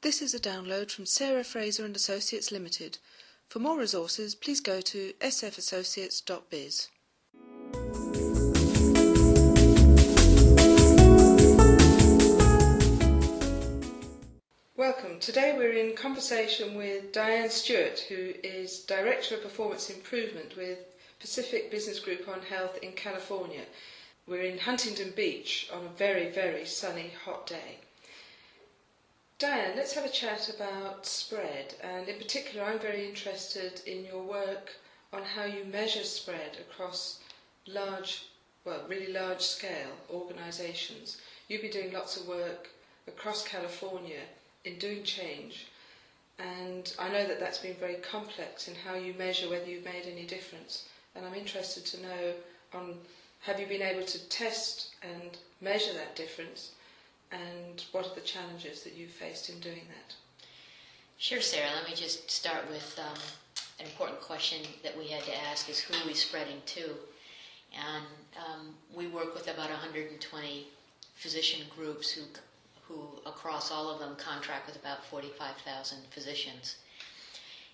This is a download from Sarah Fraser and Associates Limited. For more resources, please go to sfassociates.biz. Welcome. Today we're in conversation with Diane Stewart, who is Director of Performance Improvement with Pacific Business Group on Health in California. We're in Huntington Beach on a very, very sunny, hot day. Diane, let's have a chat about spread, and in particular, I'm very interested in your work on how you measure spread across large, well, really large scale organisations. You've been doing lots of work across California in doing change, and I know that that's been very complex in how you measure whether you've made any difference. And I'm interested to know on have you been able to test and measure that difference and what are the challenges that you've faced in doing that? Sure, Sarah. Let me just start with um, an important question that we had to ask is who are we spreading to? And um, we work with about 120 physician groups who, who across all of them contract with about 45,000 physicians.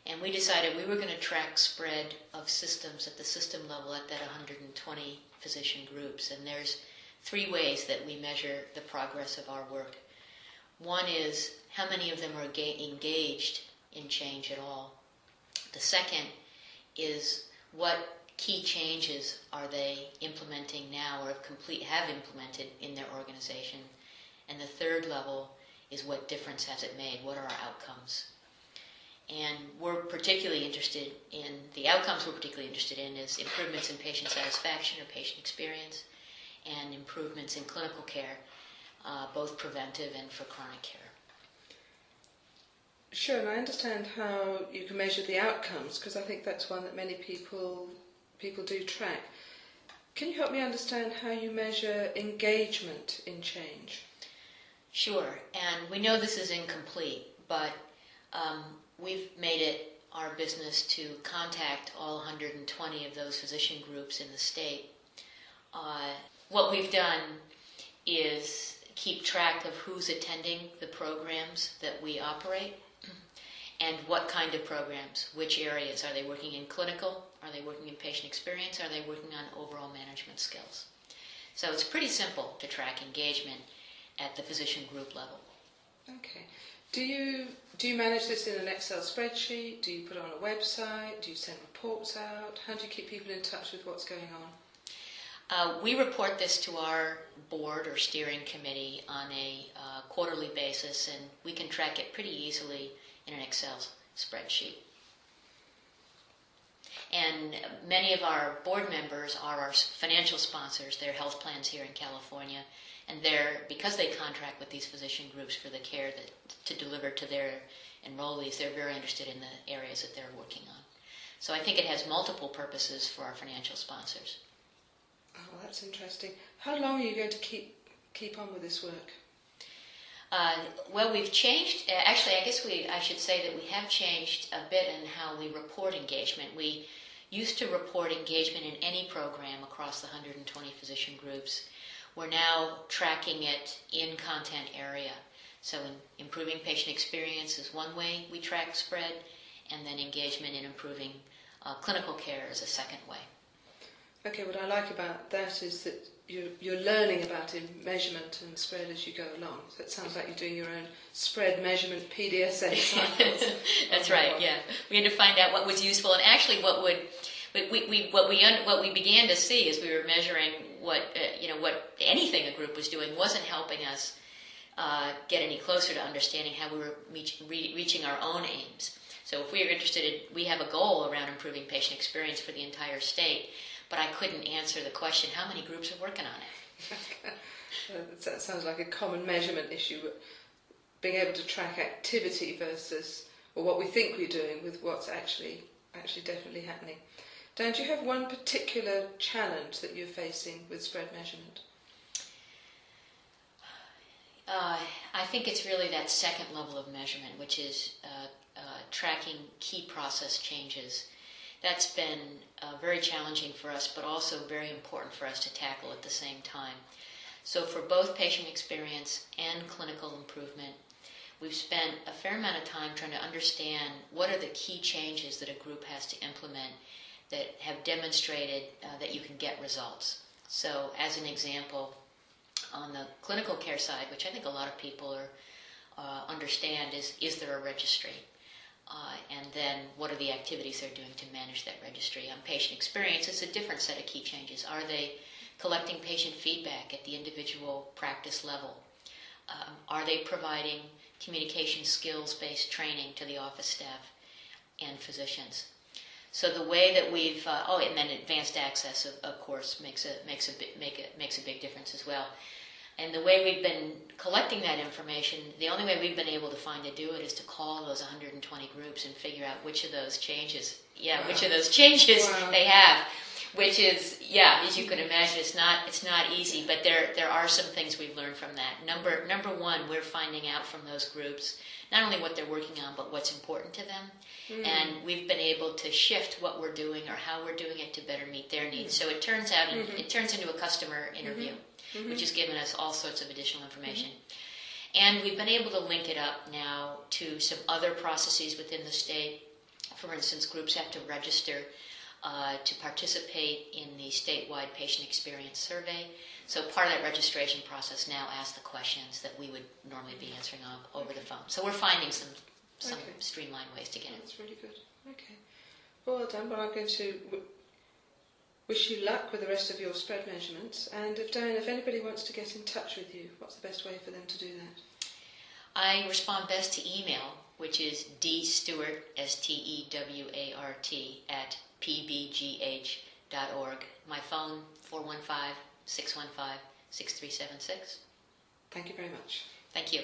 And we decided we were going to track spread of systems at the system level at that 120 physician groups. And there's three ways that we measure the progress of our work. One is how many of them are ga- engaged in change at all. The second is what key changes are they implementing now or have complete have implemented in their organization. And the third level is what difference has it made? What are our outcomes? And we're particularly interested in the outcomes we're particularly interested in is improvements in patient satisfaction or patient experience and improvements in clinical care, uh, both preventive and for chronic care. Sure, and I understand how you can measure the outcomes because I think that's one that many people people do track. Can you help me understand how you measure engagement in change? Sure, and we know this is incomplete, but um, we've made it our business to contact all 120 of those physician groups in the state uh, what we've done is keep track of who's attending the programs that we operate and what kind of programs, which areas. Are they working in clinical? Are they working in patient experience? Are they working on overall management skills? So it's pretty simple to track engagement at the physician group level. Okay. Do you do you manage this in an Excel spreadsheet? Do you put it on a website? Do you send reports out? How do you keep people in touch with what's going on? Uh, we report this to our board or steering committee on a uh, quarterly basis, and we can track it pretty easily in an Excel spreadsheet. And many of our board members are our financial sponsors, their health plans here in California, and they're because they contract with these physician groups for the care that to deliver to their enrollees, they're very interested in the areas that they're working on. So I think it has multiple purposes for our financial sponsors. Oh, that's interesting. How long are you going to keep keep on with this work? Uh, well, we've changed. Uh, actually, I guess we I should say that we have changed a bit in how we report engagement. We used to report engagement in any program across the 120 physician groups. We're now tracking it in content area. So, in improving patient experience is one way we track spread, and then engagement in improving uh, clinical care is a second way. Okay, what I like about that is that you're, you're learning about in measurement and spread as you go along. So it sounds like you're doing your own spread measurement PDSA cycles. That's right. Yeah, we had to find out what was useful, and actually, what would we, we, what we what we began to see as we were measuring what uh, you know what anything a group was doing wasn't helping us uh, get any closer to understanding how we were reach, re- reaching our own aims. So if we are interested, in, we have a goal around improving patient experience for the entire state but I couldn't answer the question how many groups are working on it? that sounds like a common measurement issue, being able to track activity versus or what we think we're doing with what's actually actually definitely happening. Dan, do you have one particular challenge that you're facing with spread measurement? Uh, I think it's really that second level of measurement, which is uh, uh, tracking key process changes that's been uh, very challenging for us, but also very important for us to tackle at the same time. So, for both patient experience and clinical improvement, we've spent a fair amount of time trying to understand what are the key changes that a group has to implement that have demonstrated uh, that you can get results. So, as an example, on the clinical care side, which I think a lot of people are, uh, understand, is is there a registry? Uh, and then what are the activities they're doing to manage that registry? On patient experience, it's a different set of key changes. Are they collecting patient feedback at the individual practice level? Um, are they providing communication skills based training to the office staff and physicians? So the way that we've uh, oh, and then advanced access, of, of course, makes a makes a make a makes a big difference as well. And the way we've been collecting that information, the only way we've been able to find to do it is to call those 120 groups and figure out which of those changes, yeah, wow. which of those changes wow. they have. Which is, yeah, as you can imagine, it's not it's not easy, but there there are some things we've learned from that. Number number one, we're finding out from those groups not only what they're working on, but what's important to them, mm. and we've been able to shift what we're doing or how we're doing it to better meet their needs. Mm. So it turns out mm-hmm. it turns into a customer interview. Mm-hmm mm-hmm. which has given us all sorts of additional information. Mm-hmm. And we've been able to link it up now to some other processes within the state. For instance, groups have to register uh, to participate in the statewide patient experience survey. So part of that registration process now asks the questions that we would normally be answering over the phone. So we're finding some some okay. streamlined ways to get it. That's really good. Okay. Well done. Well, I'm going to Wish you luck with the rest of your spread measurements. And if Diane, if anybody wants to get in touch with you, what's the best way for them to do that? I respond best to email, which is dstewart, S-T-E-W-A-R-T, at pbgh.org. My phone, 415-615-6376. Thank you very much. Thank you.